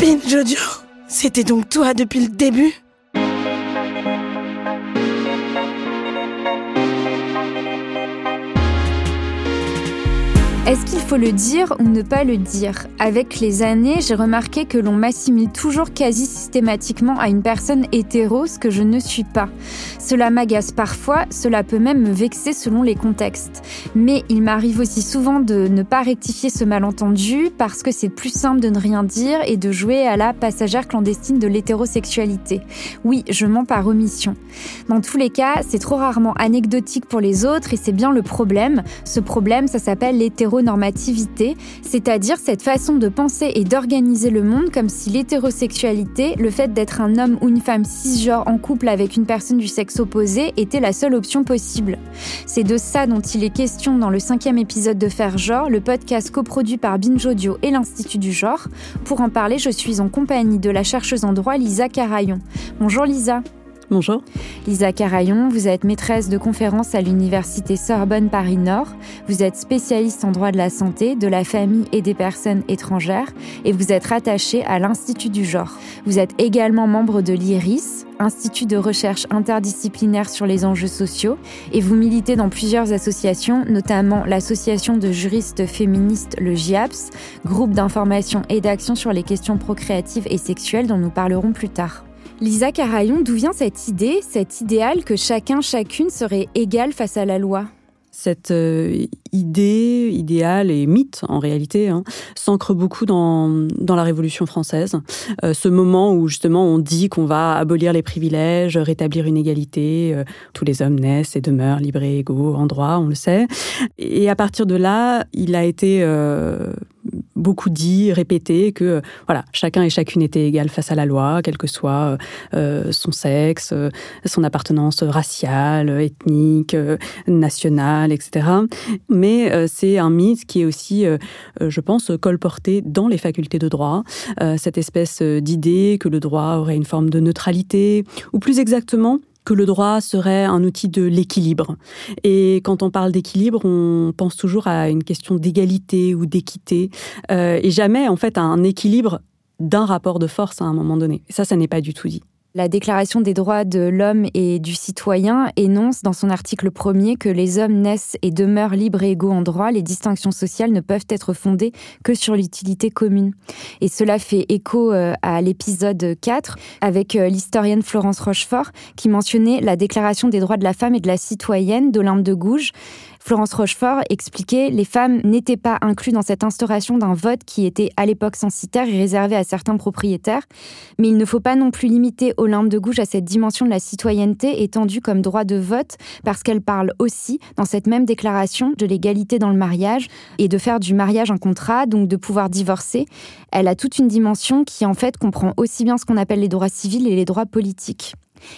Binge Audio, c'était donc toi depuis le début? Est-ce qu'il faut le dire ou ne pas le dire? Avec les années, j'ai remarqué que l'on m'assimile toujours quasi systématiquement à une personne hétéro, ce que je ne suis pas. Cela m'agace parfois, cela peut même me vexer selon les contextes. Mais il m'arrive aussi souvent de ne pas rectifier ce malentendu parce que c'est plus simple de ne rien dire et de jouer à la passagère clandestine de l'hétérosexualité. Oui, je mens par omission. Dans tous les cas, c'est trop rarement anecdotique pour les autres et c'est bien le problème. Ce problème, ça s'appelle l'hétéro c'est-à-dire cette façon de penser et d'organiser le monde comme si l'hétérosexualité, le fait d'être un homme ou une femme cisgenre en couple avec une personne du sexe opposé, était la seule option possible. C'est de ça dont il est question dans le cinquième épisode de Faire Genre, le podcast coproduit par Binge Audio et l'Institut du Genre. Pour en parler, je suis en compagnie de la chercheuse en droit Lisa Carayon. Bonjour Lisa. Bonjour. Lisa Carayon, vous êtes maîtresse de conférences à l'Université Sorbonne Paris-Nord. Vous êtes spécialiste en droit de la santé, de la famille et des personnes étrangères et vous êtes rattachée à l'Institut du genre. Vous êtes également membre de l'IRIS, Institut de recherche interdisciplinaire sur les enjeux sociaux, et vous militez dans plusieurs associations, notamment l'association de juristes féministes, le GIAPS, groupe d'information et d'action sur les questions procréatives et sexuelles dont nous parlerons plus tard. Lisa Carayon, d'où vient cette idée, cet idéal que chacun, chacune serait égal face à la loi? Cette euh, idée, idéal et mythe en réalité, hein, s'ancre beaucoup dans, la Révolution française. Euh, ce moment où justement on dit qu'on va abolir les privilèges, rétablir une égalité, euh, tous les hommes naissent et demeurent libres et égaux en droit, on le sait. Et à partir de là, il a été beaucoup dit, répété que voilà, chacun et chacune était égal face à la loi, quel que soit euh, son sexe, euh, son appartenance raciale, ethnique, euh, nationale, etc. Mais c'est un mythe qui est aussi, je pense, colporté dans les facultés de droit, cette espèce d'idée que le droit aurait une forme de neutralité, ou plus exactement, que le droit serait un outil de l'équilibre. Et quand on parle d'équilibre, on pense toujours à une question d'égalité ou d'équité, euh, et jamais en fait à un équilibre d'un rapport de force à un moment donné. Et ça, ça n'est pas du tout dit. La Déclaration des droits de l'homme et du citoyen énonce dans son article premier que les hommes naissent et demeurent libres et égaux en droit, les distinctions sociales ne peuvent être fondées que sur l'utilité commune. Et cela fait écho euh, à l'épisode 4 avec euh, l'historienne Florence Rochefort qui mentionnait la Déclaration des droits de la femme et de la citoyenne d'Olympe de Gouges Florence Rochefort expliquait les femmes n'étaient pas incluses dans cette instauration d'un vote qui était à l'époque censitaire et réservé à certains propriétaires. Mais il ne faut pas non plus limiter Olympe de Gouges à cette dimension de la citoyenneté étendue comme droit de vote parce qu'elle parle aussi dans cette même déclaration de l'égalité dans le mariage et de faire du mariage un contrat, donc de pouvoir divorcer. Elle a toute une dimension qui en fait comprend aussi bien ce qu'on appelle les droits civils et les droits politiques.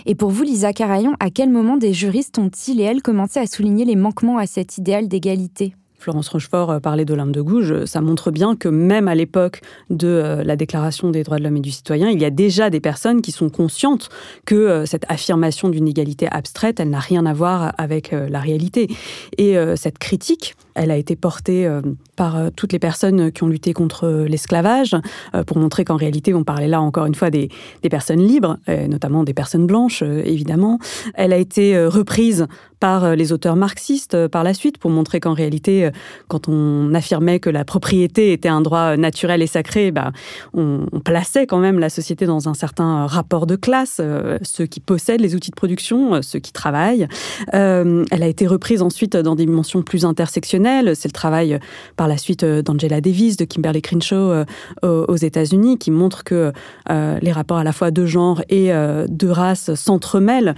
Et pour vous, Lisa Carayon, à quel moment des juristes ont-ils et elles commencé à souligner les manquements à cet idéal d'égalité? Florence Rochefort euh, parlait d'Olympe de Gouges, ça montre bien que même à l'époque de euh, la Déclaration des droits de l'homme et du citoyen, il y a déjà des personnes qui sont conscientes que euh, cette affirmation d'une égalité abstraite, elle n'a rien à voir avec la réalité. Et cette critique, elle a été portée par toutes les personnes qui ont lutté contre l'esclavage, pour montrer qu'en réalité, on parlait là encore une fois des, des personnes libres, notamment des personnes blanches, évidemment. Elle a été reprise par les auteurs marxistes par la suite, pour montrer qu'en réalité, quand on affirmait que la propriété était un droit naturel et sacré, bah, on, plaçait quand même la société dans un certain rapport de classe, euh, ceux qui possèdent les outils de production, euh, ceux qui travaillent. Euh, elle a été reprise ensuite dans des dimensions plus intersectionnelles. C'est le travail par la suite d'Angela Davis, de Kimberly Crenshaw aux États-Unis, qui montre que les rapports à la fois de genre et de race s'entremêlent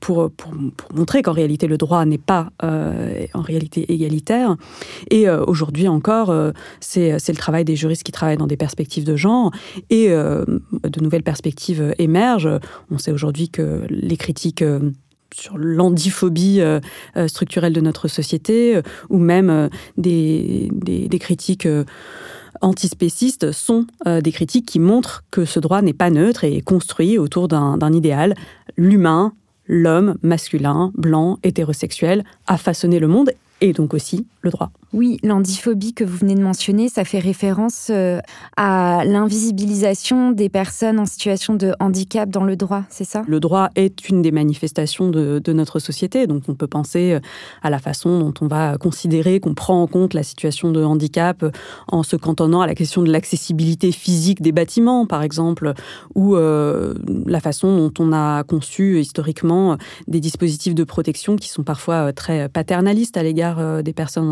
pour, pour, pour, montrer qu'en réalité le droit n'est pas en réalité égal et euh, aujourd'hui encore, euh, c'est le travail des juristes qui travaillent dans des perspectives de genre. Et euh, de nouvelles perspectives émergent. On sait aujourd'hui que les critiques sur l'andiphobie structurelle de notre société, ou même des, des, critiques antispécistes sont des critiques qui montrent que ce droit n'est pas neutre et est construit autour d'un idéal, l'humain, l'homme masculin, blanc, hétérosexuel, a façonné le monde et donc aussi le droit. Oui, l'andiphobie que vous venez de mentionner, ça fait référence euh, à l'invisibilisation des personnes en situation de handicap dans le droit, c'est ça? Le droit est une des manifestations de, notre société, donc on peut penser euh, à la façon dont on va considérer qu'on prend en compte la situation de handicap euh, en se cantonnant à la question de l'accessibilité physique des bâtiments, par exemple, ou la façon dont on a conçu historiquement des dispositifs de protection qui sont parfois très paternalistes à l'égard des personnes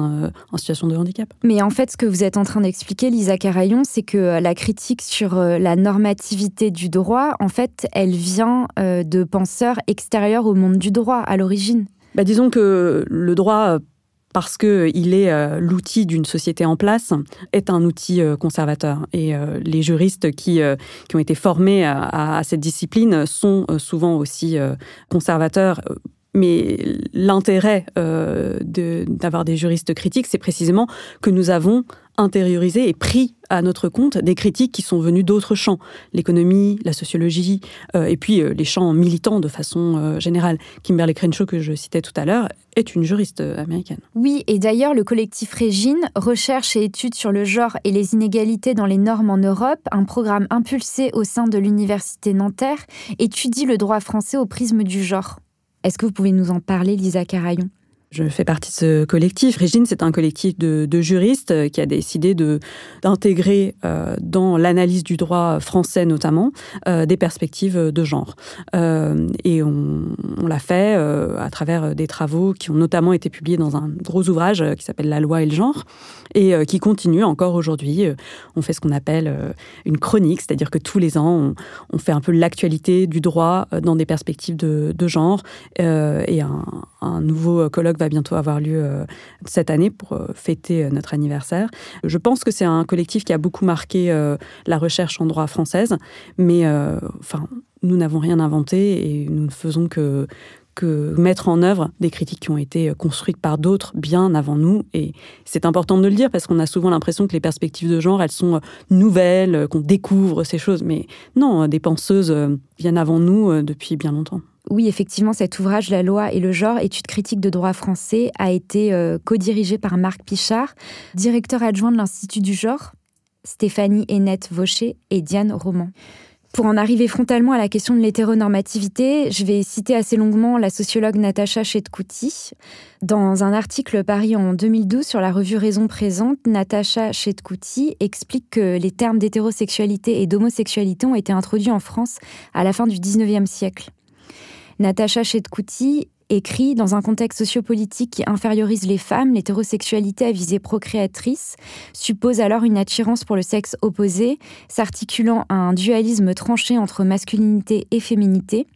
en situation de handicap. Mais en fait, ce que vous êtes en train d'expliquer, Lisa Carayon, c'est que euh, la critique sur euh, la normativité du droit, en fait, elle vient euh, de penseurs extérieurs au monde du droit à l'origine. Bah, disons que le droit parce qu'il est l'outil d'une société en place, est un outil conservateur. Et les juristes qui, qui ont été formés à cette discipline sont souvent aussi conservateurs mais l'intérêt euh, d'avoir des juristes critiques, c'est précisément que nous avons intériorisé et pris à notre compte des critiques qui sont venues d'autres champs, l'économie, la sociologie, euh, et puis euh, les champs militants de façon générale. Kimberly Crenshaw, que je citais tout à l'heure, est une juriste américaine. Oui, et d'ailleurs, le collectif Régine, Recherche et études sur le genre et les inégalités dans les normes en Europe, un programme impulsé au sein de l'Université Nanterre, étudie le droit français au prisme du genre. Est-ce que vous pouvez nous en parler, Lisa Carayon? Je fais partie de ce collectif. Régine, c'est un collectif de, juristes euh, qui a décidé d'intégrer euh, dans l'analyse du droit français notamment euh, des perspectives de genre. et on, l'a fait à travers des travaux qui ont notamment été publiés dans un gros ouvrage qui s'appelle La loi et le genre et qui continue encore aujourd'hui. On fait ce qu'on appelle une chronique, c'est-à-dire que tous les ans, on, fait un peu l'actualité du droit dans des perspectives de, genre et un, un nouveau colloque va bientôt avoir lieu euh, cette année pour euh, fêter euh, notre anniversaire. Je pense que c'est un collectif qui a beaucoup marqué la recherche en droit française, mais enfin, nous n'avons rien inventé et nous ne faisons que que mettre en œuvre des critiques qui ont été construites par d'autres bien avant nous. Et c'est important de le dire parce qu'on a souvent l'impression que les perspectives de genre, elles sont nouvelles, qu'on découvre ces choses. Mais non, des penseuses viennent avant nous depuis bien longtemps. Oui, effectivement, cet ouvrage, La loi et le genre, étude critique de droit français, a été euh, co-dirigé par Marc Pichard, directeur adjoint de l'Institut du genre, Stéphanie Hennette Vaucher et Diane Roman. Pour en arriver frontalement à la question de l'hétéronormativité, je vais citer assez longuement la sociologue Natacha Chetkouti. Dans un article paru en 2012 sur la revue Raison Présente, Natacha Chetkouti explique que les termes d'hétérosexualité et d'homosexualité ont été introduits en France à la fin du 19e siècle. Natacha Chetkouti écrit dans un contexte sociopolitique qui infériorise les femmes, l'hétérosexualité à visée procréatrice suppose alors une attirance pour le sexe opposé, s'articulant à un dualisme tranché entre masculinité et féminité.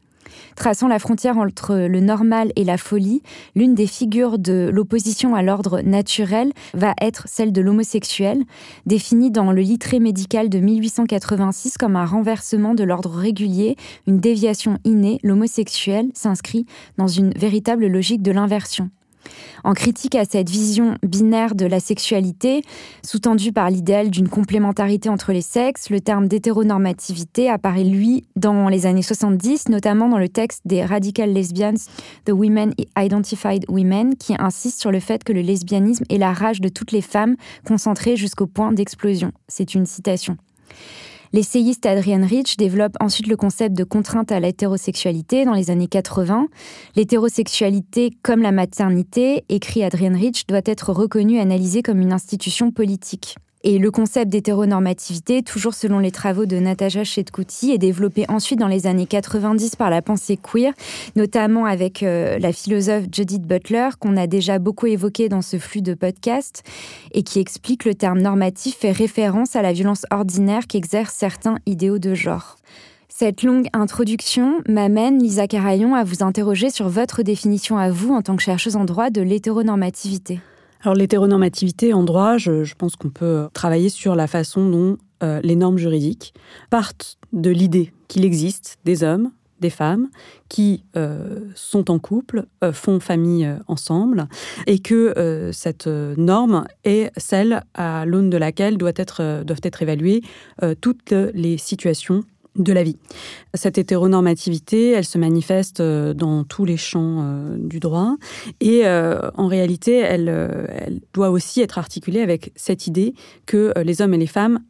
Traçant la frontière entre le normal et la folie, l'une des figures de l'opposition à l'ordre naturel va être celle de l'homosexuel, définie dans le littré médical de 1886 comme un renversement de l'ordre régulier, une déviation innée, l'homosexuel s'inscrit dans une véritable logique de l'inversion. En critique à cette vision binaire de la sexualité, sous-tendue par l'idéal d'une complémentarité entre les sexes, le terme d'hétéronormativité apparaît, lui, dans les années 70, notamment dans le texte des Radical Lesbians, The Women Identified Women, qui insiste sur le fait que le lesbianisme est la rage de toutes les femmes, concentrée jusqu'au point d'explosion. C'est une citation. L'essayiste Adrienne Rich développe ensuite le concept de contrainte à l'hétérosexualité dans les années 80. L'hétérosexualité, comme la maternité, écrit Adrienne Rich, doit être reconnue et analysée comme une institution politique. Et le concept d'hétéronormativité, toujours selon les travaux de Natasha Chetkouti, est développé ensuite dans les années 90 par la pensée queer, notamment avec euh, la philosophe Judith Butler, qu'on a déjà beaucoup évoqué dans ce flux de podcasts, et qui explique le terme normatif fait référence à la violence ordinaire qu'exercent certains idéaux de genre. Cette longue introduction m'amène, Lisa Carayon, à vous interroger sur votre définition à vous, en tant que chercheuse en droit, de l'hétéronormativité. Alors l'hétéronormativité en droit, je, pense qu'on peut travailler sur la façon dont euh, les normes juridiques partent de l'idée qu'il existe des hommes, des femmes qui euh, sont en couple, euh, font famille ensemble, et que cette norme est celle à l'aune de laquelle doivent être évaluées toutes les situations de la vie. Cette hétéronormativité, elle se manifeste dans tous les champs du droit et en réalité, elle, elle doit aussi être articulée avec cette idée que les hommes et les femmes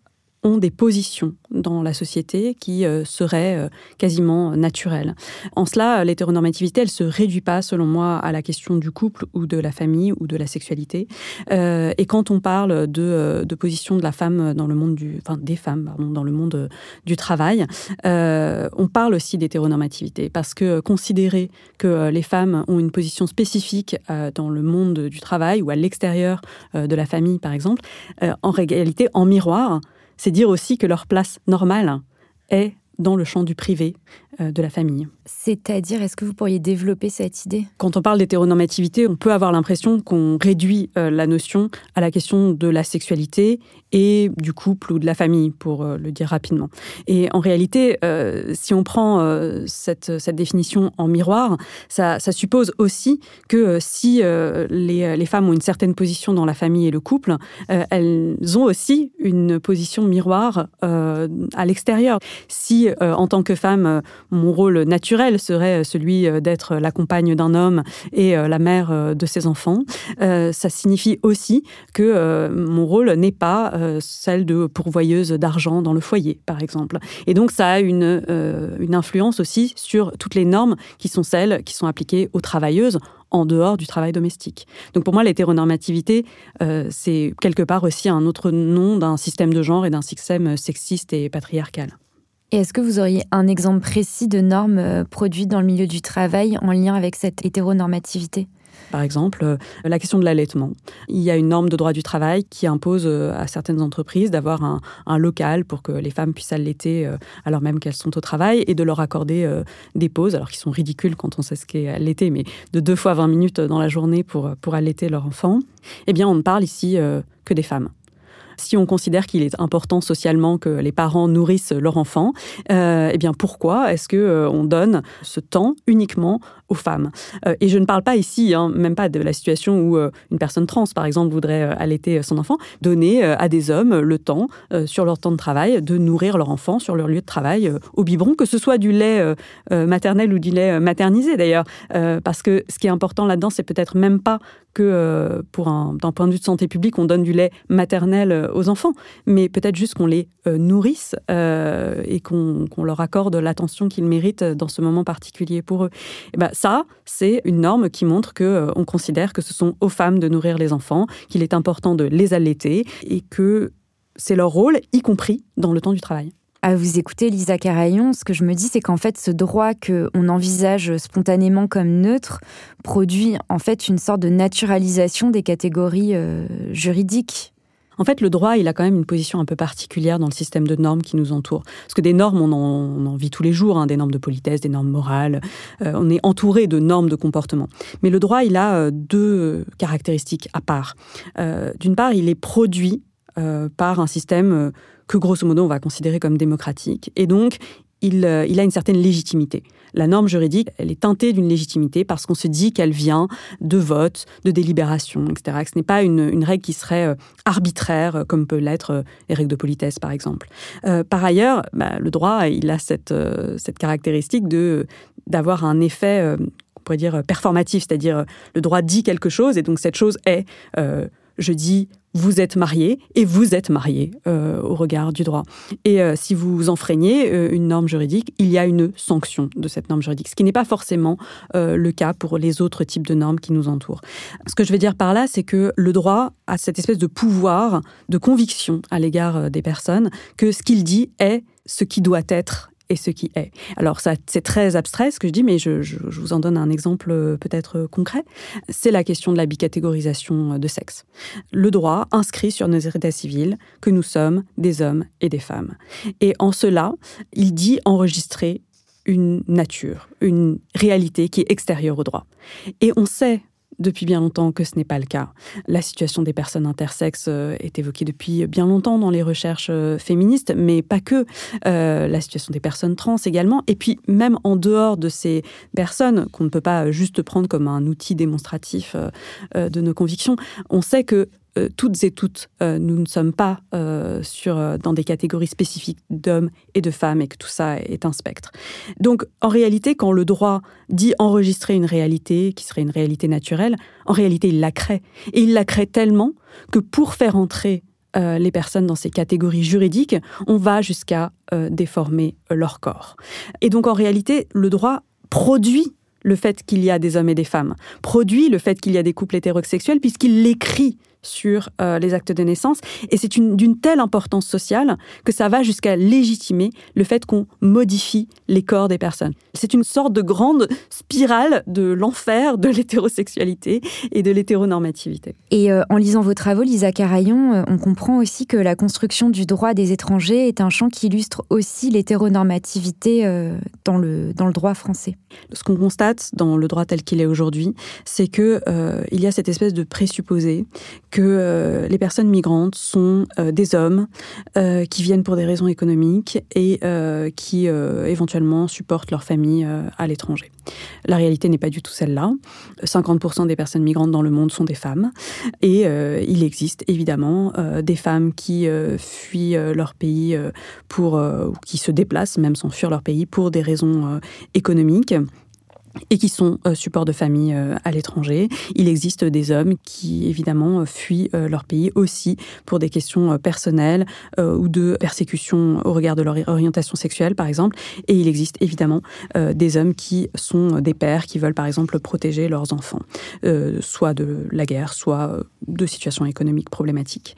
ont des positions dans la société qui euh, seraient euh, quasiment naturelles. En cela, l'hétéronormativité, elle se réduit pas, selon moi, à la question du couple ou de la famille ou de la sexualité. Euh, et quand on parle de, de, position de la femme dans le monde du, enfin des femmes, pardon, dans le monde du travail, on parle aussi d'hétéronormativité parce que considérer que les femmes ont une position spécifique dans le monde du travail ou à l'extérieur de la famille, par exemple, en réalité, en miroir, c'est dire aussi que leur place normale est dans le champ du privé, de la famille. C'est-à-dire, est-ce que vous pourriez développer cette idée? Quand on parle d'hétéronormativité, on peut avoir l'impression qu'on réduit euh, la notion à la question de la sexualité et du couple ou de la famille, pour euh, le dire rapidement. Et en réalité, si on prend cette, cette, définition en miroir, ça, suppose aussi que si les, les, femmes ont une certaine position dans la famille et le couple, elles ont aussi une position miroir à l'extérieur. Si, en tant que femme, mon rôle naturel serait celui euh, d'être la compagne d'un homme et euh, la mère euh, de ses enfants. ça signifie aussi que mon rôle n'est pas celle de pourvoyeuse d'argent dans le foyer, par exemple. Et donc ça a une, une influence aussi sur toutes les normes qui sont celles qui sont appliquées aux travailleuses en dehors du travail domestique. Donc pour moi, l'hétéronormativité, c'est quelque part aussi un autre nom d'un système de genre et d'un système sexiste et patriarcal. Et est-ce que vous auriez un exemple précis de normes euh, produites dans le milieu du travail en lien avec cette hétéronormativité? Par exemple, euh, la question de l'allaitement. Il y a une norme de droit du travail qui impose euh, à certaines entreprises d'avoir un, local pour que les femmes puissent allaiter alors même qu'elles sont au travail et de leur accorder des pauses, alors qu'ils sont ridicules quand on sait ce qu'est allaiter, mais de deux fois 20 minutes dans la journée pour, pour allaiter leur enfant. Eh bien, on ne parle ici que des femmes si on considère qu'il est important socialement que les parents nourrissent leur enfant, euh, eh bien pourquoi est-ce que euh, on donne ce temps uniquement aux femmes? Euh, Et je ne parle pas ici, hein, même pas de la situation où une personne trans, par exemple, voudrait allaiter son enfant, donner à des hommes le temps, sur leur temps de travail, de nourrir leur enfant sur leur lieu de travail au biberon, que ce soit du lait maternel ou du lait maternisé d'ailleurs, parce que ce qui est important là-dedans, c'est peut-être même pas que pour un, d'un point de vue de santé publique, on donne du lait maternel aux enfants, mais peut-être juste qu'on les euh, nourrisse et qu'on, leur accorde l'attention qu'ils méritent dans ce moment particulier pour eux. Et ben ça, c'est une norme qui montre que on considère que ce sont aux femmes de nourrir les enfants, qu'il est important de les allaiter et que c'est leur rôle, y compris dans le temps du travail à vous écouter, Lisa Carayon, ce que je me dis, c'est qu'en fait, ce droit qu'on envisage spontanément comme neutre produit en fait une sorte de naturalisation des catégories euh, juridiques. En fait, le droit, il a quand même une position un peu particulière dans le système de normes qui nous entoure. Parce que des normes, on en, vit tous les jours, hein, des normes de politesse, des normes morales. Euh, on est entouré de normes de comportement. Mais le droit, il a euh, deux caractéristiques à part. D'une part, il est produit par un système que grosso modo on va considérer comme démocratique. Et donc, euh, il, a une certaine légitimité. La norme juridique, elle est teintée d'une légitimité parce qu'on se dit qu'elle vient de vote, de délibération, etc. ce n'est pas une, règle qui serait euh, arbitraire, euh, comme peut l'être les règles de politesse, par exemple. par ailleurs, bah, le droit, il a cette, cette caractéristique de d'avoir un effet, on pourrait dire, performatif, c'est-à-dire le droit dit quelque chose et donc cette chose est, je dis vous êtes marié et vous êtes marié euh, au regard du droit. Et euh, si vous enfreignez euh, une norme juridique, il y a une sanction de cette norme juridique, ce qui n'est pas forcément le cas pour les autres types de normes qui nous entourent. Ce que je veux dire par là, c'est que le droit a cette espèce de pouvoir de conviction à l'égard des personnes que ce qu'il dit est ce qui doit être et ce qui est. Alors ça, c'est très abstrait ce que je dis, mais je, vous en donne un exemple euh, peut-être concret. C'est la question de la bicatégorisation euh, de sexe. Le droit inscrit sur nos états civils que nous sommes des hommes et des femmes. Et en cela, il dit enregistrer une nature, une réalité qui est extérieure au droit. Et on sait depuis bien longtemps que ce n'est pas le cas. La situation des personnes intersexes euh, est évoquée depuis bien longtemps dans les recherches euh, féministes, mais pas que. Euh, la situation des personnes trans également. Et puis même en dehors de ces personnes qu'on ne peut pas juste prendre comme un outil démonstratif de nos convictions, on sait que toutes et toutes, nous ne sommes pas sur, dans des catégories spécifiques d'hommes et de femmes et que tout ça est un spectre. Donc, en réalité, quand le droit dit enregistrer une réalité qui serait une réalité naturelle, en réalité, il la crée. Et il la crée tellement que pour faire entrer les personnes dans ces catégories juridiques, on va jusqu'à déformer leur corps. Et donc en réalité, le droit produit le fait qu'il y a des hommes et des femmes, produit le fait qu'il y a des couples hétérosexuels, puisqu'il l'écrit sur euh, les actes de naissance. Et c'est d'une telle importance sociale que ça va jusqu'à légitimer le fait qu'on modifie les corps des personnes. C'est une sorte de grande spirale de l'enfer de l'hétérosexualité et de l'hétéronormativité. Et euh, en lisant vos travaux, Lisa Carayon, euh, on comprend aussi que la construction du droit des étrangers est un champ qui illustre aussi l'hétéronormativité dans, le, dans le droit français. Ce qu'on constate dans le droit tel qu'il est aujourd'hui, c'est qu'il il y a cette espèce de présupposé que euh, les personnes migrantes sont euh, des hommes euh, qui viennent pour des raisons économiques et qui éventuellement supportent leur famille à l'étranger. La réalité n'est pas du tout celle-là. 50% des personnes migrantes dans le monde sont des femmes et il existe évidemment des femmes qui fuient leur pays pour ou qui se déplacent même sans fuir leur pays pour des raisons économiques et qui sont euh, support de famille euh, à l'étranger. Il existe des hommes qui, évidemment, fuient euh, leur pays aussi pour des questions personnelles ou de persécution au regard de leur orientation sexuelle, par exemple. Et il existe évidemment des hommes qui sont des pères qui veulent, par exemple, protéger leurs enfants, soit de la guerre, soit de situations économiques problématiques.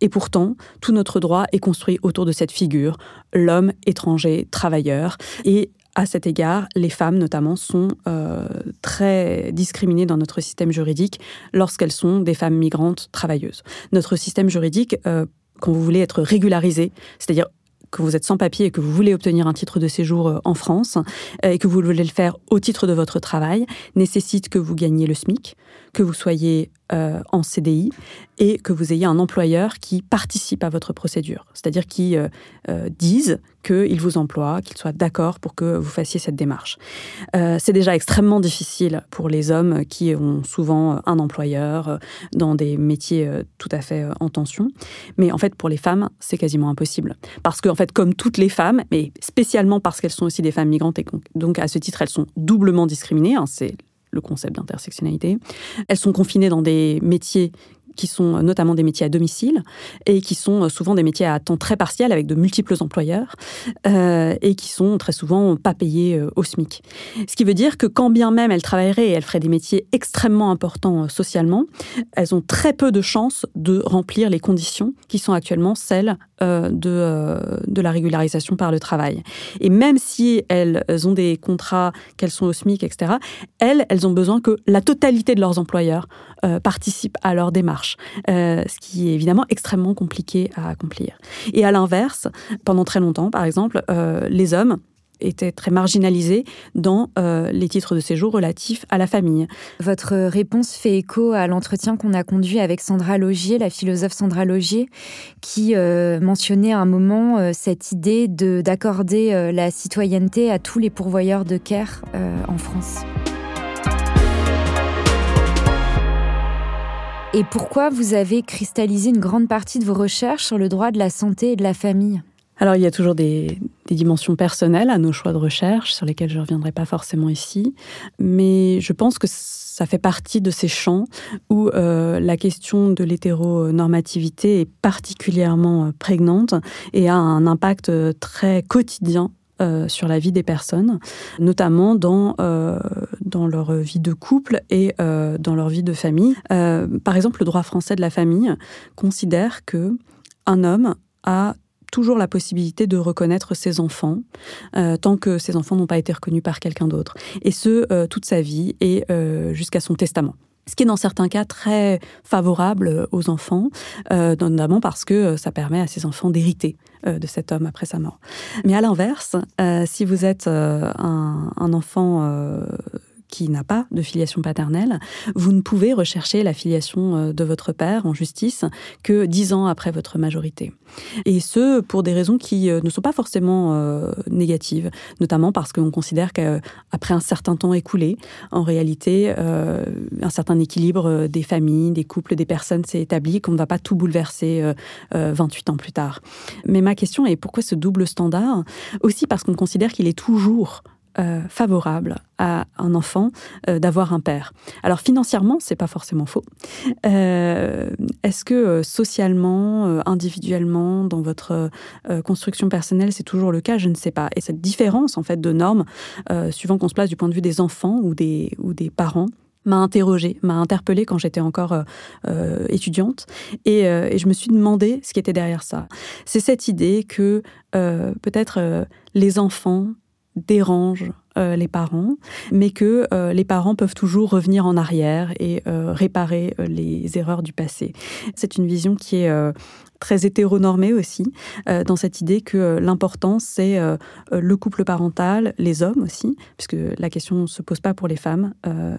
Et pourtant, tout notre droit est construit autour de cette figure, l'homme étranger, travailleur, et à cet égard, les femmes notamment sont euh, très discriminées dans notre système juridique lorsqu'elles sont des femmes migrantes travailleuses. Notre système juridique, euh, quand vous voulez être régularisé, c'est-à-dire que vous êtes sans papier et que vous voulez obtenir un titre de séjour euh, en France et que vous voulez le faire au titre de votre travail, nécessite que vous gagniez le SMIC, que vous soyez euh, en CDI et que vous ayez un employeur qui participe à votre procédure, c'est-à-dire qui euh, euh, dise qu'il vous emploie, qu'il soit d'accord pour que vous fassiez cette démarche. c'est déjà extrêmement difficile pour les hommes qui ont souvent un employeur dans des métiers tout à fait en tension, mais en fait pour les femmes c'est quasiment impossible. Parce qu'en en fait comme toutes les femmes, mais spécialement parce qu'elles sont aussi des femmes migrantes et donc à ce titre elles sont doublement discriminées, hein, c'est le concept d'intersectionnalité. Elles sont confinées dans des métiers qui sont notamment des métiers à domicile et qui sont souvent des métiers à temps très partiel avec de multiples employeurs euh, et qui sont très souvent pas payés euh, au SMIC. Ce qui veut dire que quand bien même elles travailleraient et elles feraient des métiers extrêmement importants euh, socialement, elles ont très peu de chances de remplir les conditions qui sont actuellement celles de, de la régularisation par le travail. Et même si elles ont des contrats, qu'elles sont au SMIC, etc., elles, elles ont besoin que la totalité de leurs employeurs participent à leur démarche. Euh, ce qui est évidemment extrêmement compliqué à accomplir. Et à l'inverse, pendant très longtemps, par exemple, euh, les hommes étaient très marginalisés dans euh, les titres de séjour relatifs à la famille. Votre réponse fait écho à l'entretien qu'on a conduit avec Sandra Logier, la philosophe Sandra Logier, qui mentionnait à un moment cette idée d'accorder la citoyenneté à tous les pourvoyeurs de care en France. Et pourquoi vous avez cristallisé une grande partie de vos recherches sur le droit de la santé et de la famille? Alors, il y a toujours des, dimensions personnelles à nos choix de recherche, sur lesquelles je ne reviendrai pas forcément ici, mais je pense que ça fait partie de ces champs où euh, la question de l'hétéronormativité est particulièrement euh, prégnante et a un impact euh, très quotidien euh, sur la vie des personnes, notamment dans, euh, dans leur vie de couple et euh, dans leur vie de famille. par exemple, le droit français de la famille considère que un homme a toujours la possibilité de reconnaître ses enfants tant que ces enfants n'ont pas été reconnus par quelqu'un d'autre. Et ce, toute sa vie et jusqu'à son testament ce qui est dans certains cas très favorable aux enfants, euh, notamment parce que euh, ça permet à ces enfants d'hériter euh, de cet homme après sa mort. Mais à l'inverse, si vous êtes un, enfant qui n'a pas de filiation paternelle, vous ne pouvez rechercher la filiation de votre père en justice que dix ans après votre majorité. Et ce, pour des raisons qui ne sont pas forcément négatives, notamment parce qu'on considère qu'après un certain temps écoulé, en réalité, un certain équilibre des familles, des couples, des personnes s'est établi, qu'on ne va pas tout bouleverser 28 ans plus tard. Mais ma question est pourquoi ce double standard? Aussi parce qu'on considère qu'il est toujours euh, favorable à un enfant euh, d'avoir un père. Alors financièrement, c'est pas forcément faux. Euh, est-ce que socialement, individuellement, dans votre construction personnelle, c'est toujours le cas? Je ne sais pas. Et cette différence en fait de normes, suivant qu'on se place du point de vue des enfants ou des ou des parents, m'a interrogée, m'a interpellée quand j'étais encore étudiante, et, et, je me suis demandé ce qui était derrière ça. C'est cette idée que peut-être les enfants dérange euh, les parents, mais que euh, les parents peuvent toujours revenir en arrière et euh, réparer les erreurs du passé. C'est une vision qui est très hétéronormée aussi, dans cette idée que l'important, c'est le couple parental, les hommes aussi, puisque la question ne se pose pas pour les femmes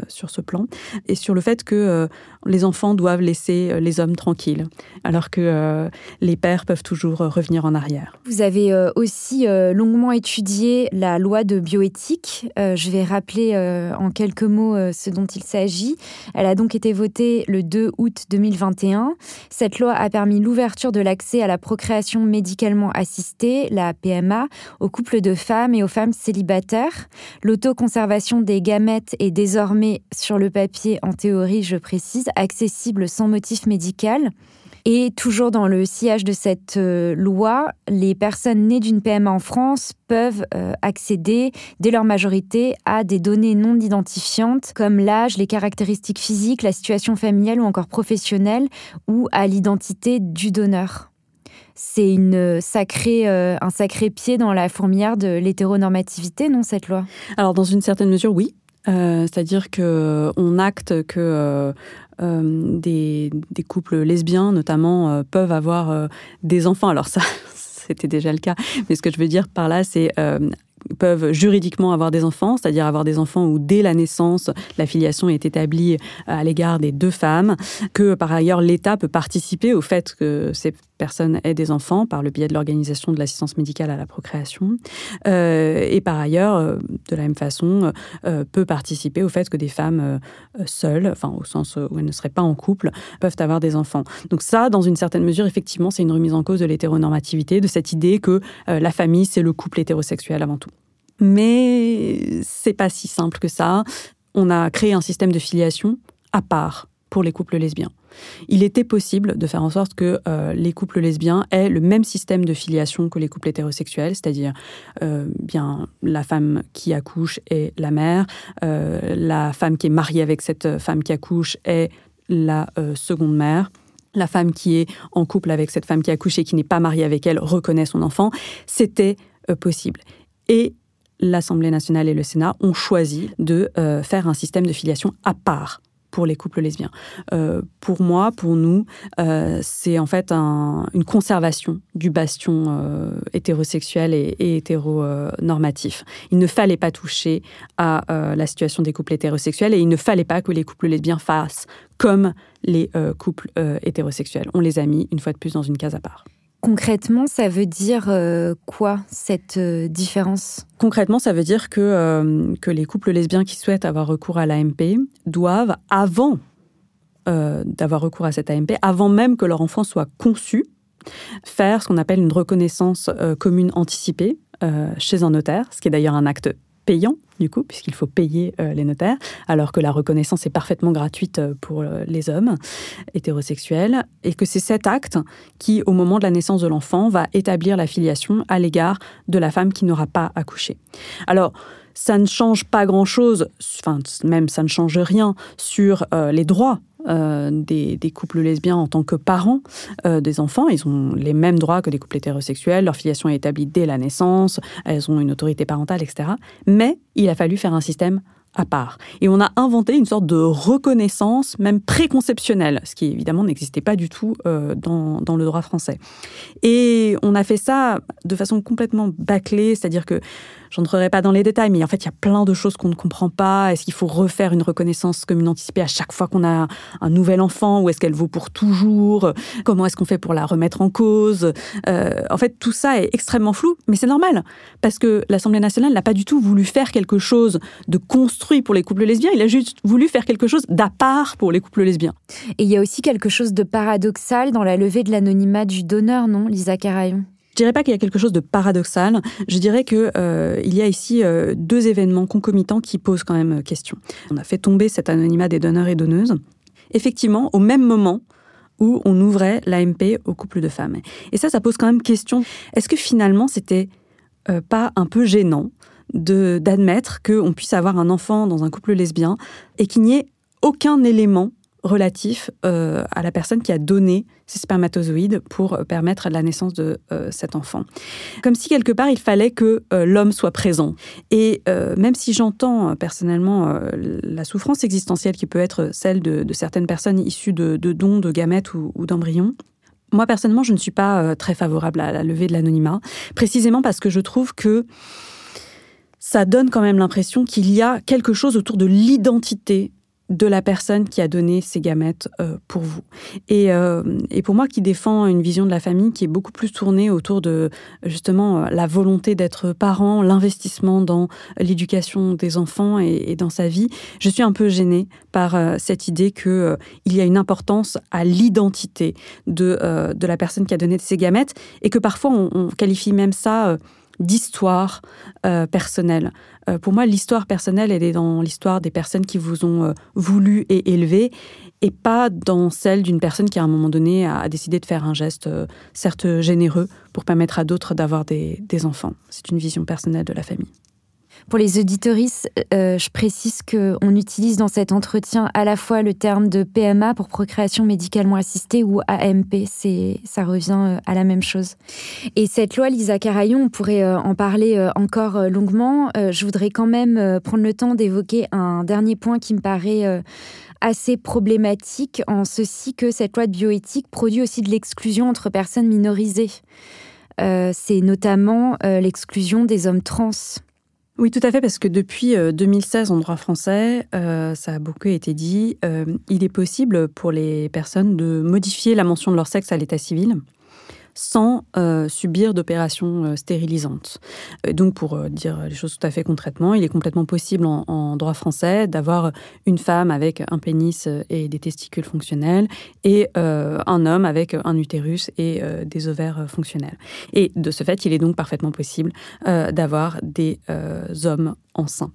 sur ce plan, et sur le fait que les enfants doivent laisser les hommes tranquilles, alors que les pères peuvent toujours revenir en arrière. Vous avez aussi longuement étudié la loi de bioéthique. je vais rappeler en quelques mots ce dont il s'agit. Elle a donc été votée le 2 août 2021. Cette loi a permis l'ouverture de l'accès à la procréation médicalement assistée, la PMA, aux couples de femmes et aux femmes célibataires. L'autoconservation des gamètes est désormais, sur le papier, en théorie, je précise, accessible sans motif médical. Et toujours dans le sillage de cette euh, loi, les personnes nées d'une PMA en France peuvent euh, accéder, dès leur majorité, à des données non identifiantes comme l'âge, les caractéristiques physiques, la situation familiale ou encore professionnelle, ou à l'identité du donneur c'est euh, un sacré pied dans la fourmilière de l'hétéronormativité, non, cette loi? Alors, dans une certaine mesure, oui. C'est-à-dire qu'on acte que des, couples lesbiens, notamment, euh, peuvent avoir euh, des enfants. Alors ça, c'était déjà le cas, mais ce que je veux dire par là, c'est peuvent juridiquement avoir des enfants, c'est-à-dire avoir des enfants où dès la naissance, la filiation est établie à l'égard des deux femmes, que par ailleurs l'État peut participer au fait que ces personnes aient des enfants par le biais de l'organisation de l'assistance médicale à la procréation, euh, et par ailleurs, euh, de la même façon, euh, peut participer au fait que des femmes seules, enfin au sens où elles ne seraient pas en couple, peuvent avoir des enfants. Donc ça, dans une certaine mesure, effectivement, c'est une remise en cause de l'hétéronormativité, de cette idée que la famille, c'est le couple hétérosexuel avant tout. Mais c'est pas si simple que ça. On a créé un système de filiation à part pour les couples lesbiens. Il était possible de faire en sorte que euh, les couples lesbiens aient le même système de filiation que les couples hétérosexuels, c'est-à-dire euh, bien la femme qui accouche est la mère, euh, la femme qui est mariée avec cette femme qui accouche est la seconde mère. La femme qui est en couple avec cette femme qui accouche et qui n'est pas mariée avec elle reconnaît son enfant, c'était possible. Et l'Assemblée nationale et le Sénat ont choisi de faire un système de filiation à part pour les couples lesbiens. Euh, pour moi, pour nous, euh, c'est en fait une conservation du bastion hétérosexuel et, et hétéronormatif. Il ne fallait pas toucher à la situation des couples hétérosexuels et il ne fallait pas que les couples lesbiens fassent comme les couples hétérosexuels. On les a mis une fois de plus dans une case à part. Concrètement, ça veut dire euh, quoi cette euh, différence? Concrètement, ça veut dire que, euh, que les couples lesbiens qui souhaitent avoir recours à l'AMP doivent, avant d'avoir recours à cette AMP, avant même que leur enfant soit conçu, faire ce qu'on appelle une reconnaissance commune anticipée chez un notaire, ce qui est d'ailleurs un acte payant, du coup, puisqu'il faut payer euh, les notaires, alors que la reconnaissance est parfaitement gratuite euh, pour euh, les hommes hétérosexuels, et que c'est cet acte qui, au moment de la naissance de l'enfant, va établir la filiation à l'égard de la femme qui n'aura pas accouché. Alors, ça ne change pas grand-chose, enfin même ça ne change rien sur les droits euh, des, couples lesbiens en tant que parents euh, des enfants. Ils ont les mêmes droits que des couples hétérosexuels. Leur filiation est établie dès la naissance. Elles ont une autorité parentale, etc. Mais il a fallu faire un système à part. Et on a inventé une sorte de reconnaissance, même préconceptionnelle, ce qui évidemment n'existait pas du tout euh, dans, le droit français. Et on a fait ça de façon complètement bâclée, c'est-à-dire que J'entrerai pas dans les détails, mais en fait, il y a plein de choses qu'on ne comprend pas. Est-ce qu'il faut refaire une reconnaissance commune anticipée à chaque fois qu'on a un nouvel enfant? Ou est-ce qu'elle vaut pour toujours? Comment est-ce qu'on fait pour la remettre en cause? Euh, En fait, tout ça est extrêmement flou, mais c'est normal parce que l'Assemblée nationale n'a pas du tout voulu faire quelque chose de construit pour les couples lesbiens. Il a juste voulu faire quelque chose d'à part pour les couples lesbiens. Et il y a aussi quelque chose de paradoxal dans la levée de l'anonymat du donneur, non, Lisa Carayon? Je dirais pas qu'il y a quelque chose de paradoxal. Je dirais que euh, il y a ici euh, deux événements concomitants qui posent quand même question. On a fait tomber cet anonymat des donneurs et donneuses. Effectivement, au même moment où on ouvrait l'AMP aux couples de femmes. Et ça, ça pose quand même question. Est-ce que finalement, c'était euh, pas un peu gênant de d'admettre qu'on puisse avoir un enfant dans un couple lesbien et qu'il n'y ait aucun élément relatif euh, à la personne qui a donné ces spermatozoïdes pour permettre la naissance de euh, cet enfant. Comme si quelque part il fallait que euh, l'homme soit présent. Et même si j'entends personnellement la souffrance existentielle qui peut être celle de, certaines personnes issues de, dons de gamètes ou d'embryons, moi personnellement je ne suis pas très favorable à la levée de l'anonymat, précisément parce que je trouve que ça donne quand même l'impression qu'il y a quelque chose autour de l'identité de la personne qui a donné ces gamètes euh, pour vous. Euh, et, pour moi qui défends une vision de la famille qui est beaucoup plus tournée autour de justement euh, la volonté d'être parent, l'investissement dans l'éducation des enfants et, dans sa vie, je suis un peu gênée par cette idée qu'il il y a une importance à l'identité de, de la personne qui a donné ces gamètes et que parfois on qualifie même ça d'histoire personnelle. Euh, pour moi, l'histoire personnelle, elle est dans l'histoire des personnes qui vous ont euh, voulu et élevé, et pas dans celle d'une personne qui, à un moment donné, a, décidé de faire un geste, certes généreux, pour permettre à d'autres d'avoir des enfants. C'est une vision personnelle de la famille. Pour les auditorices, euh, je précise qu'on utilise dans cet entretien à la fois le terme de PMA pour procréation médicalement assistée ou AMP, ça revient euh, à la même chose. Et cette loi, Lisa Carayon, on pourrait euh, en parler encore longuement. Je voudrais quand même prendre le temps d'évoquer un dernier point qui me paraît assez problématique en ceci que cette loi de bioéthique produit aussi de l'exclusion entre personnes minorisées. c'est notamment l'exclusion des hommes trans. Oui, tout à fait, parce que depuis 2016, euh, en droit français, euh, ça a beaucoup été dit, euh, il est possible pour les personnes de modifier la mention de leur sexe à l'état civil sans euh, subir d'opérations euh, stérilisantes. donc, pour euh, dire les choses tout à fait concrètement, il est complètement possible en, droit français d'avoir une femme avec un pénis et des testicules fonctionnels et un homme avec un utérus et des ovaires fonctionnels. Et de ce fait, il est donc parfaitement possible d'avoir des hommes enceints.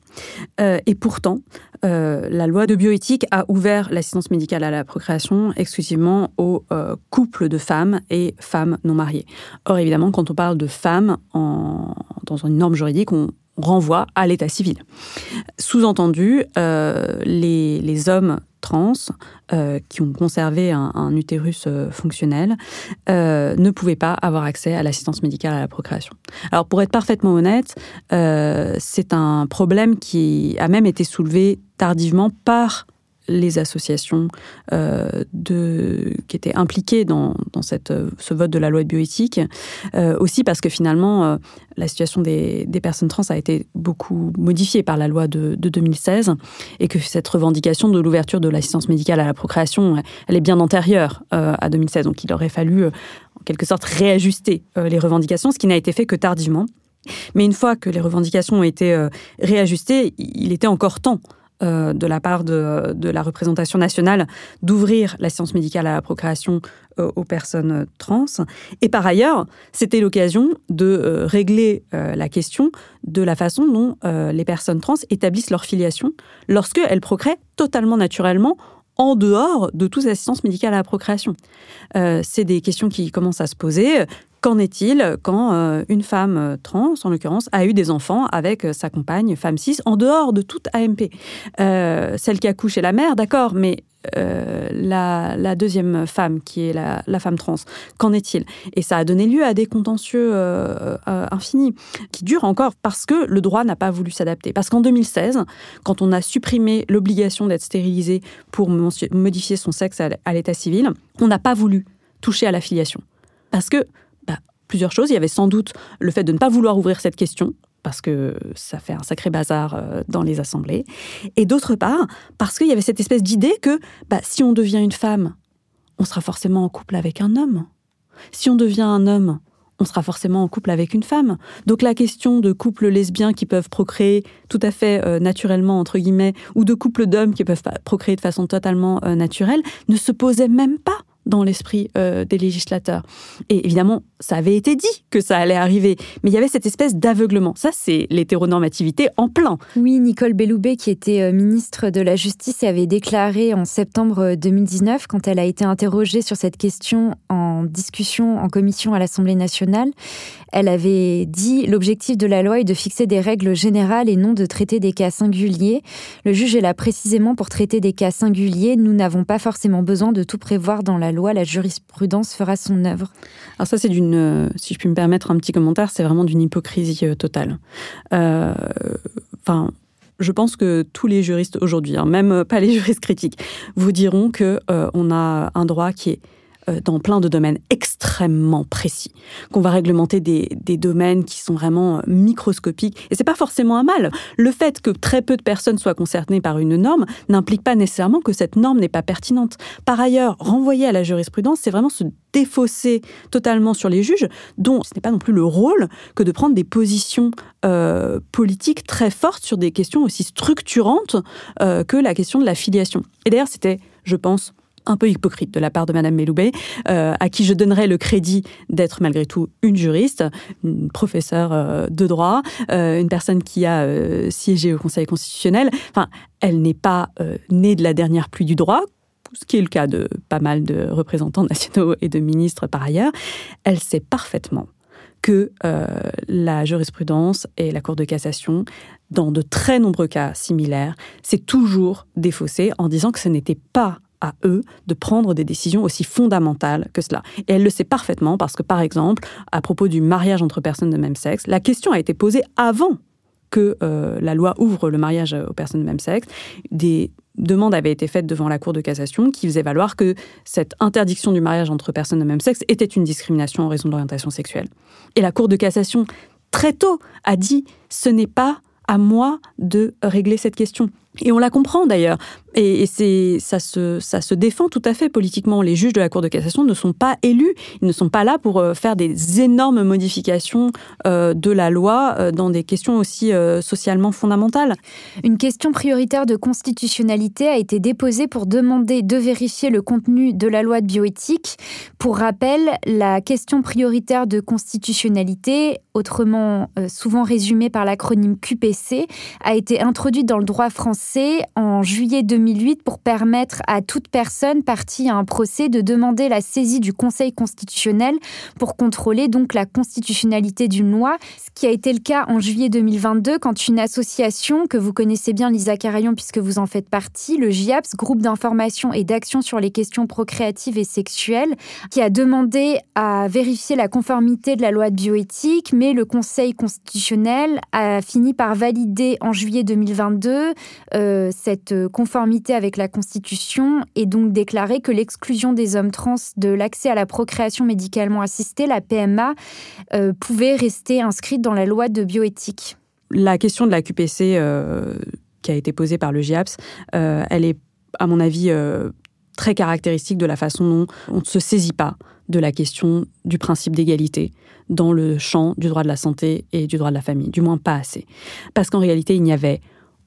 et pourtant, la loi de bioéthique a ouvert l'assistance médicale à la procréation exclusivement aux couples de femmes et femmes non mariés. Or, évidemment, quand on parle de femmes dans une norme juridique, on renvoie à l'état civil. Sous-entendu, euh, les, hommes trans euh, qui ont conservé un, utérus euh, fonctionnel ne pouvaient pas avoir accès à l'assistance médicale à la procréation. Alors pour être parfaitement honnête, c'est un problème qui a même été soulevé tardivement par les associations euh, qui étaient impliquées dans, cette, ce vote de la loi de bioéthique, euh, aussi parce que finalement, euh, la situation des, des, personnes trans a été beaucoup modifiée par la loi de, de 2016 et que cette revendication de l'ouverture de l'assistance médicale à la procréation, elle est bien antérieure à 2016. Donc il aurait fallu, en quelque sorte, réajuster les revendications, ce qui n'a été fait que tardivement. Mais une fois que les revendications ont été réajustées, il était encore temps euh, de la part de, la représentation nationale d'ouvrir l'assistance médicale à la procréation euh, aux personnes trans. Et par ailleurs, c'était l'occasion de euh, régler la question de la façon dont les personnes trans établissent leur filiation lorsqu'elles procréent totalement naturellement en dehors de toute assistance médicale à la procréation. c'est des questions qui commencent à se poser Qu'en est-il quand une femme trans, en l'occurrence, a eu des enfants avec sa compagne, femme cis, en dehors de toute AMP Celle qui accouche est la mère, d'accord, mais euh, la, deuxième femme, qui est la, femme trans. Qu'en est-il? Et ça a donné lieu à des contentieux euh, euh, infinis, qui durent encore parce que le droit n'a pas voulu s'adapter. Parce qu'en 2016, quand on a supprimé l'obligation d'être stérilisé pour modifier son sexe à l'état civil, on n'a pas voulu toucher à la filiation. Parce que plusieurs choses. Il y avait sans doute le fait de ne pas vouloir ouvrir cette question, parce que ça fait un sacré bazar euh, dans les assemblées, et d'autre part, parce qu'il y avait cette espèce d'idée que bah, si on devient une femme, on sera forcément en couple avec un homme. Si on devient un homme, on sera forcément en couple avec une femme. Donc la question de couples lesbiens qui peuvent procréer tout à fait euh, naturellement, entre guillemets, ou de couples d'hommes qui peuvent procréer de façon totalement euh, naturelle, ne se posait même pas dans l'esprit euh, des législateurs. Et évidemment, ça avait été dit que ça allait arriver, mais il y avait cette espèce d'aveuglement. Ça, c'est l'hétéronormativité en plein. Oui, Nicole Belloubet, qui était euh, ministre de la Justice, avait déclaré en septembre 2019, quand elle a été interrogée sur cette question en discussion en commission à l'Assemblée nationale, elle avait dit l'objectif de la loi est de fixer des règles générales et non de traiter des cas singuliers. Le juge est là précisément pour traiter des cas singuliers. Nous n'avons pas forcément besoin de tout prévoir dans la loi. La jurisprudence fera son œuvre. Alors ça, c'est d'une, euh, si je puis me permettre un petit commentaire, c'est vraiment d'une hypocrisie euh, totale. Euh, enfin. je pense que tous les juristes aujourd'hui, hein, même pas les juristes critiques, vous diront que on a un droit qui est dans plein de domaines extrêmement précis, qu'on va réglementer des, domaines qui sont vraiment euh, microscopiques. Et c'est pas forcément un mal. Le fait que très peu de personnes soient concernées par une norme n'implique pas nécessairement que cette norme n'est pas pertinente. Par ailleurs, renvoyer à la jurisprudence, c'est vraiment se défausser totalement sur les juges, dont ce n'est pas non plus le rôle que de prendre des positions euh, politiques très fortes sur des questions aussi structurantes que la question de la filiation. Et d'ailleurs, c'était, je pense, un peu hypocrite de la part de Madame Meloubet, euh, à qui je donnerais le crédit d'être malgré tout une juriste, une professeure euh, de droit, euh, une personne qui a siégé au Conseil constitutionnel. Enfin, elle n'est pas née de la dernière pluie du droit, ce qui est le cas de pas mal de représentants nationaux et de ministres par ailleurs. Elle sait parfaitement que la jurisprudence et la Cour de cassation, dans de très nombreux cas similaires, s'est toujours défaussée en disant que ce n'était pas à eux de prendre des décisions aussi fondamentales que cela. Et elle le sait parfaitement parce que, par exemple, à propos du mariage entre personnes de même sexe, la question a été posée avant que euh, la loi ouvre le mariage aux personnes de même sexe. Des demandes avaient été faites devant la Cour de cassation qui faisait valoir que cette interdiction du mariage entre personnes de même sexe était une discrimination en raison de l'orientation sexuelle. Et la Cour de cassation, très tôt, a dit ce n'est pas à moi de régler cette question. Et on la comprend d'ailleurs. Et, c'est ça se, ça se défend tout à fait politiquement. Les juges de la Cour de cassation ne sont pas élus. Ils ne sont pas là pour euh, faire des énormes modifications euh, de la loi euh, dans des questions aussi socialement fondamentales. Une question prioritaire de constitutionnalité a été déposée pour demander de vérifier le contenu de la loi de bioéthique. Pour rappel, la question prioritaire de constitutionnalité, autrement souvent résumée par l'acronyme QPC, a été introduite dans le droit français en juillet 2008 pour permettre à toute personne partie à un procès de demander la saisie du Conseil constitutionnel pour contrôler donc la constitutionnalité d'une loi, ce qui a été le cas en juillet 2022 quand une association que vous connaissez bien Lisa Carayon puisque vous en faites partie, le GIAPS, groupe d'information et d'action sur les questions procréatives et sexuelles, qui a demandé à vérifier la conformité de la loi de bioéthique, mais le Conseil constitutionnel a fini par valider en juillet 2022 euh, cette conformité avec la Constitution et donc déclaré que l'exclusion des hommes trans de l'accès à la procréation médicalement assistée, la PMA, euh, pouvait rester inscrite dans la loi de bioéthique. La question de la QPC euh, qui a été posée par le GIAPS, elle est, à mon avis, très caractéristique de la façon dont on ne se saisit pas de la question du principe d'égalité dans le champ du droit de la santé et du droit de la famille, du moins pas assez. Parce qu'en réalité, il n'y avait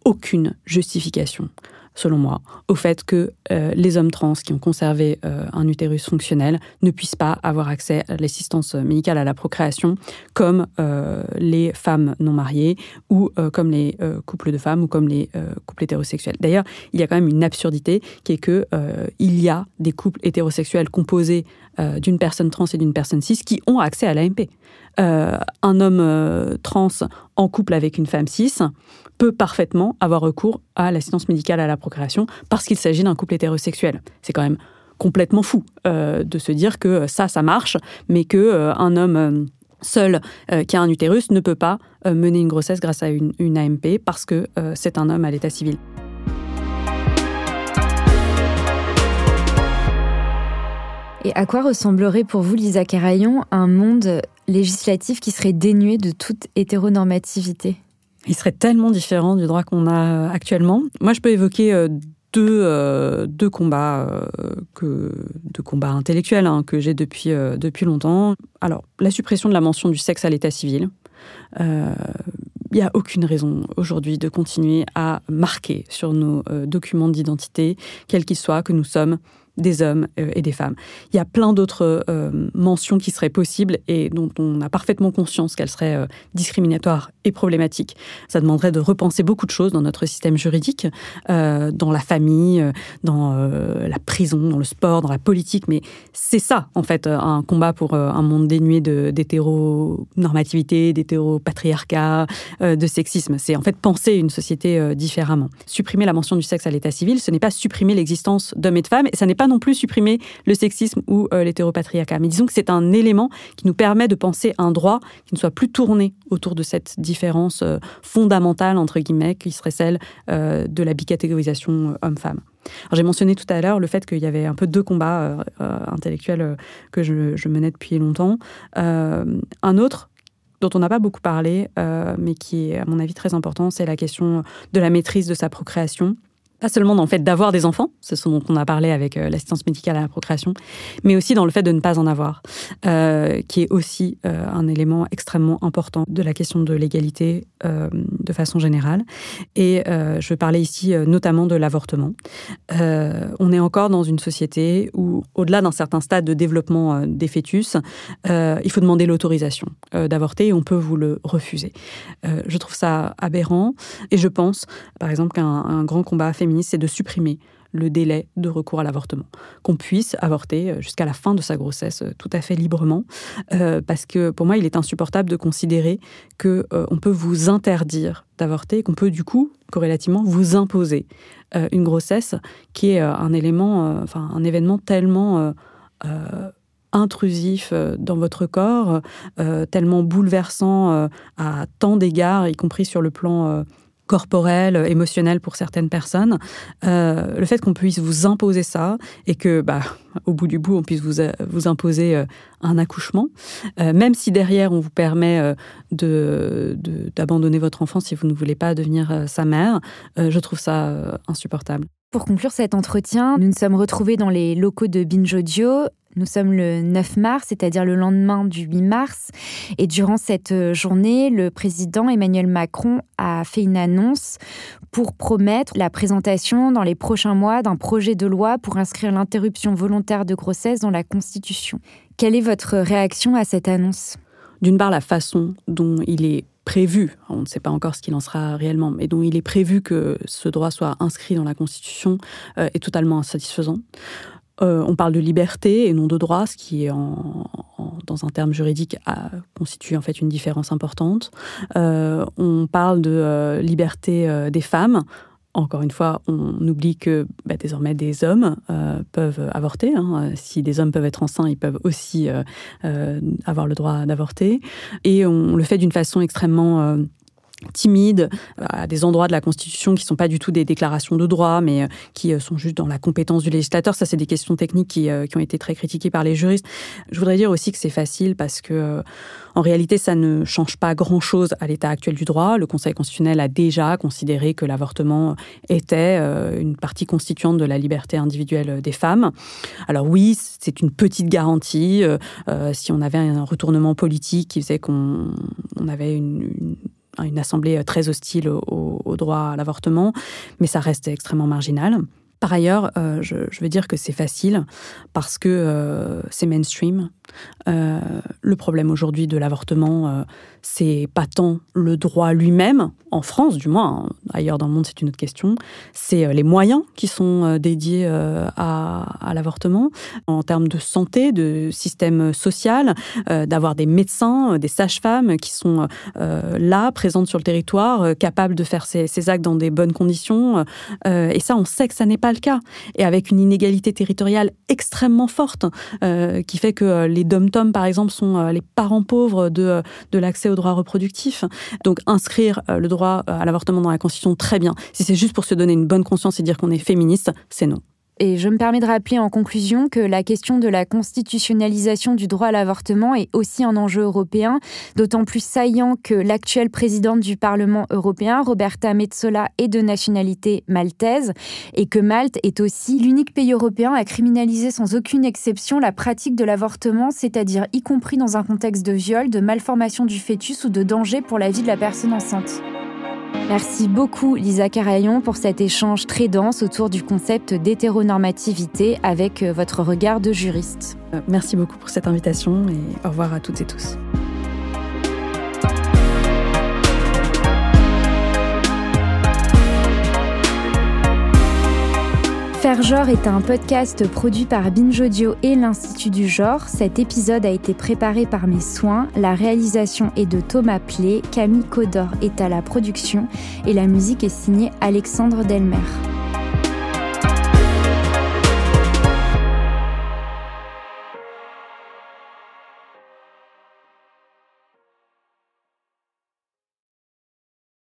aucune justification, selon moi, au fait que euh, les hommes trans qui ont conservé euh, un utérus fonctionnel ne puissent pas avoir accès à l'assistance médicale à la procréation comme euh, les femmes non mariées ou comme les couples de femmes ou comme les couples hétérosexuels. D'ailleurs, il y a quand même une absurdité qui est que il y a des couples hétérosexuels composés d'une personne trans et d'une personne cis qui ont accès à l'AMP. un homme trans en couple avec une femme cis peut parfaitement avoir recours à l'assistance médicale à la procréation parce qu'il s'agit d'un couple hétérosexuel. C'est quand même complètement fou de se dire que ça, ça marche, mais que un homme seul qui a un utérus ne peut pas mener une grossesse grâce à une AMP parce que c'est un homme à l'état civil. Et à quoi ressemblerait pour vous, Lisa Carayon, un monde législatif qui serait dénué de toute hétéronormativité? Il serait tellement différent du droit qu'on a actuellement. Moi, je peux évoquer euh, deux, euh, deux combats, euh, que, combats intellectuels hein, que j'ai depuis, depuis longtemps. Alors, la suppression de la mention du sexe à l'état civil. Il n'y a aucune raison aujourd'hui de continuer à marquer sur nos documents d'identité, quels qu'ils soient, que nous sommes des hommes euh, et des femmes. Il y a plein d'autres euh, mentions qui seraient possibles et dont on a parfaitement conscience qu'elles seraient euh, discriminatoires et problématiques. Ça demanderait de repenser beaucoup de choses dans notre système juridique, dans la famille, dans la prison, dans le sport, dans la politique. Mais c'est ça, en fait, un combat pour un monde dénué d'hétéronormativité, d'hétéropatriarcat, de sexisme. C'est en fait penser une société différemment. Supprimer la mention du sexe à l'état civil, ce n'est pas supprimer l'existence d'hommes et de femmes, et ça n'est pas non plus supprimer le sexisme ou euh, l'hétéropatriarcat. Mais disons que c'est un élément qui nous permet de penser un droit qui ne soit plus tourné autour de cette différence euh, fondamentale, entre guillemets, qui serait celle euh, de la bicatégorisation homme-femme. J'ai mentionné tout à l'heure le fait qu'il y avait un peu deux combats intellectuels que je, menais depuis longtemps. un autre dont on n'a pas beaucoup parlé, mais qui est à mon avis très important, c'est la question de la maîtrise de sa procréation pas seulement dans le fait d'avoir des enfants, c'est ce dont on a parlé avec euh, l'assistance médicale à la procréation, mais aussi dans le fait de ne pas en avoir, euh, qui est aussi euh, un élément extrêmement important de la question de l'égalité de façon générale. Et je parler ici notamment de l'avortement. on est encore dans une société où, au-delà d'un certain stade de développement des fœtus, il faut demander l'autorisation d'avorter et on peut vous le refuser. je trouve ça aberrant et je pense, par exemple, qu'un grand combat c'est de supprimer le délai de recours à l'avortement, qu'on puisse avorter euh, jusqu'à la fin de sa grossesse euh, tout à fait librement, euh, parce que pour moi, il est insupportable de considérer que on peut vous interdire d'avorter, qu'on peut du coup corrélativement vous imposer une grossesse qui est un un événement tellement intrusif dans votre corps, tellement bouleversant à tant d'égards, y compris sur le plan corporel, émotionnel pour certaines personnes, euh, le fait qu'on puisse vous imposer ça et que, bah, au bout du bout, on puisse vous, euh, vous imposer euh, un accouchement, même si derrière on vous permet de, d'abandonner votre enfant si vous ne voulez pas devenir sa mère, je trouve ça insupportable. Pour conclure cet entretien, nous nous sommes retrouvés dans les locaux de Binge nous sommes le 9 mars, c'est-à-dire le lendemain du 8 mars. Et durant cette euh, journée, le président Emmanuel Macron a fait une annonce pour promettre la présentation dans les prochains mois d'un projet de loi pour inscrire l'interruption volontaire de grossesse dans la Constitution. Quelle est votre réaction à cette annonce? D'une part, la façon dont il est prévu, on ne sait pas encore ce qu'il en sera réellement, mais dont il est prévu que ce droit soit inscrit dans la Constitution euh, est totalement insatisfaisant. Euh, on parle de liberté et non de droit, ce qui, dans un terme juridique, constitue en fait une différence importante. Euh, on parle de euh, liberté des femmes. Encore une fois, on oublie que bah, désormais des hommes peuvent avorter. Hein. Si des hommes peuvent être enceints, ils peuvent aussi avoir le droit d'avorter. Et on le fait d'une façon extrêmement timides, euh, à des endroits de la Constitution qui ne sont pas du tout des déclarations de droit, mais euh, qui euh, sont juste dans la compétence du législateur. Ça, c'est des questions techniques qui, qui, ont été très critiquées par les juristes. Je voudrais dire aussi que c'est facile parce que, en réalité, ça ne change pas grand-chose à l'état actuel du droit. Le Conseil constitutionnel a déjà considéré que l'avortement était une partie constituante de la liberté individuelle des femmes. Alors oui, c'est une petite garantie. si on avait un retournement politique qui faisait qu'on on avait une assemblée euh, très hostile au, droit à l'avortement, mais ça reste extrêmement marginal. Par ailleurs, euh, je, veux dire que c'est facile parce que euh, c'est mainstream. Euh, le problème aujourd'hui de l'avortement, c'est pas tant le droit lui-même, en France du moins, hein, ailleurs dans le monde c'est une autre question, c'est les moyens qui sont dédiés à, l'avortement, en termes de santé, de système social, d'avoir des médecins, des sages-femmes qui sont là, présentes sur le territoire, capables de faire ces, ces, actes dans des bonnes conditions. et ça, on sait que ça n'est pas cas. Et avec une inégalité territoriale extrêmement forte, qui fait que les dom-toms, par exemple, sont les parents pauvres de, de l'accès aux droits reproductifs. Donc inscrire le droit à l'avortement dans la Constitution, très bien. Si c'est juste pour se donner une bonne conscience et dire qu'on est féministe, c'est non. Et je me permets de rappeler en conclusion que la question de la constitutionnalisation du droit à l'avortement est aussi un enjeu européen, d'autant plus saillant que l'actuelle présidente du Parlement européen, Roberta Metsola, est de nationalité maltaise et que Malte est aussi l'unique pays européen à criminaliser sans aucune exception la pratique de l'avortement, c'est-à-dire y compris dans un contexte de viol, de malformation du fœtus ou de danger pour la vie de la personne enceinte. Merci beaucoup Lisa Carayon pour cet échange très dense autour du concept d'hétéronormativité avec euh, votre regard de juriste. Euh, merci beaucoup pour cette invitation et au revoir à toutes et tous. Faire genre est un podcast produit par Binge Audio et l'Institut du genre. Cet épisode a été préparé par mes soins. La réalisation est de Thomas Plé, Camille Codor est à la production et la musique est signée Alexandre Delmer.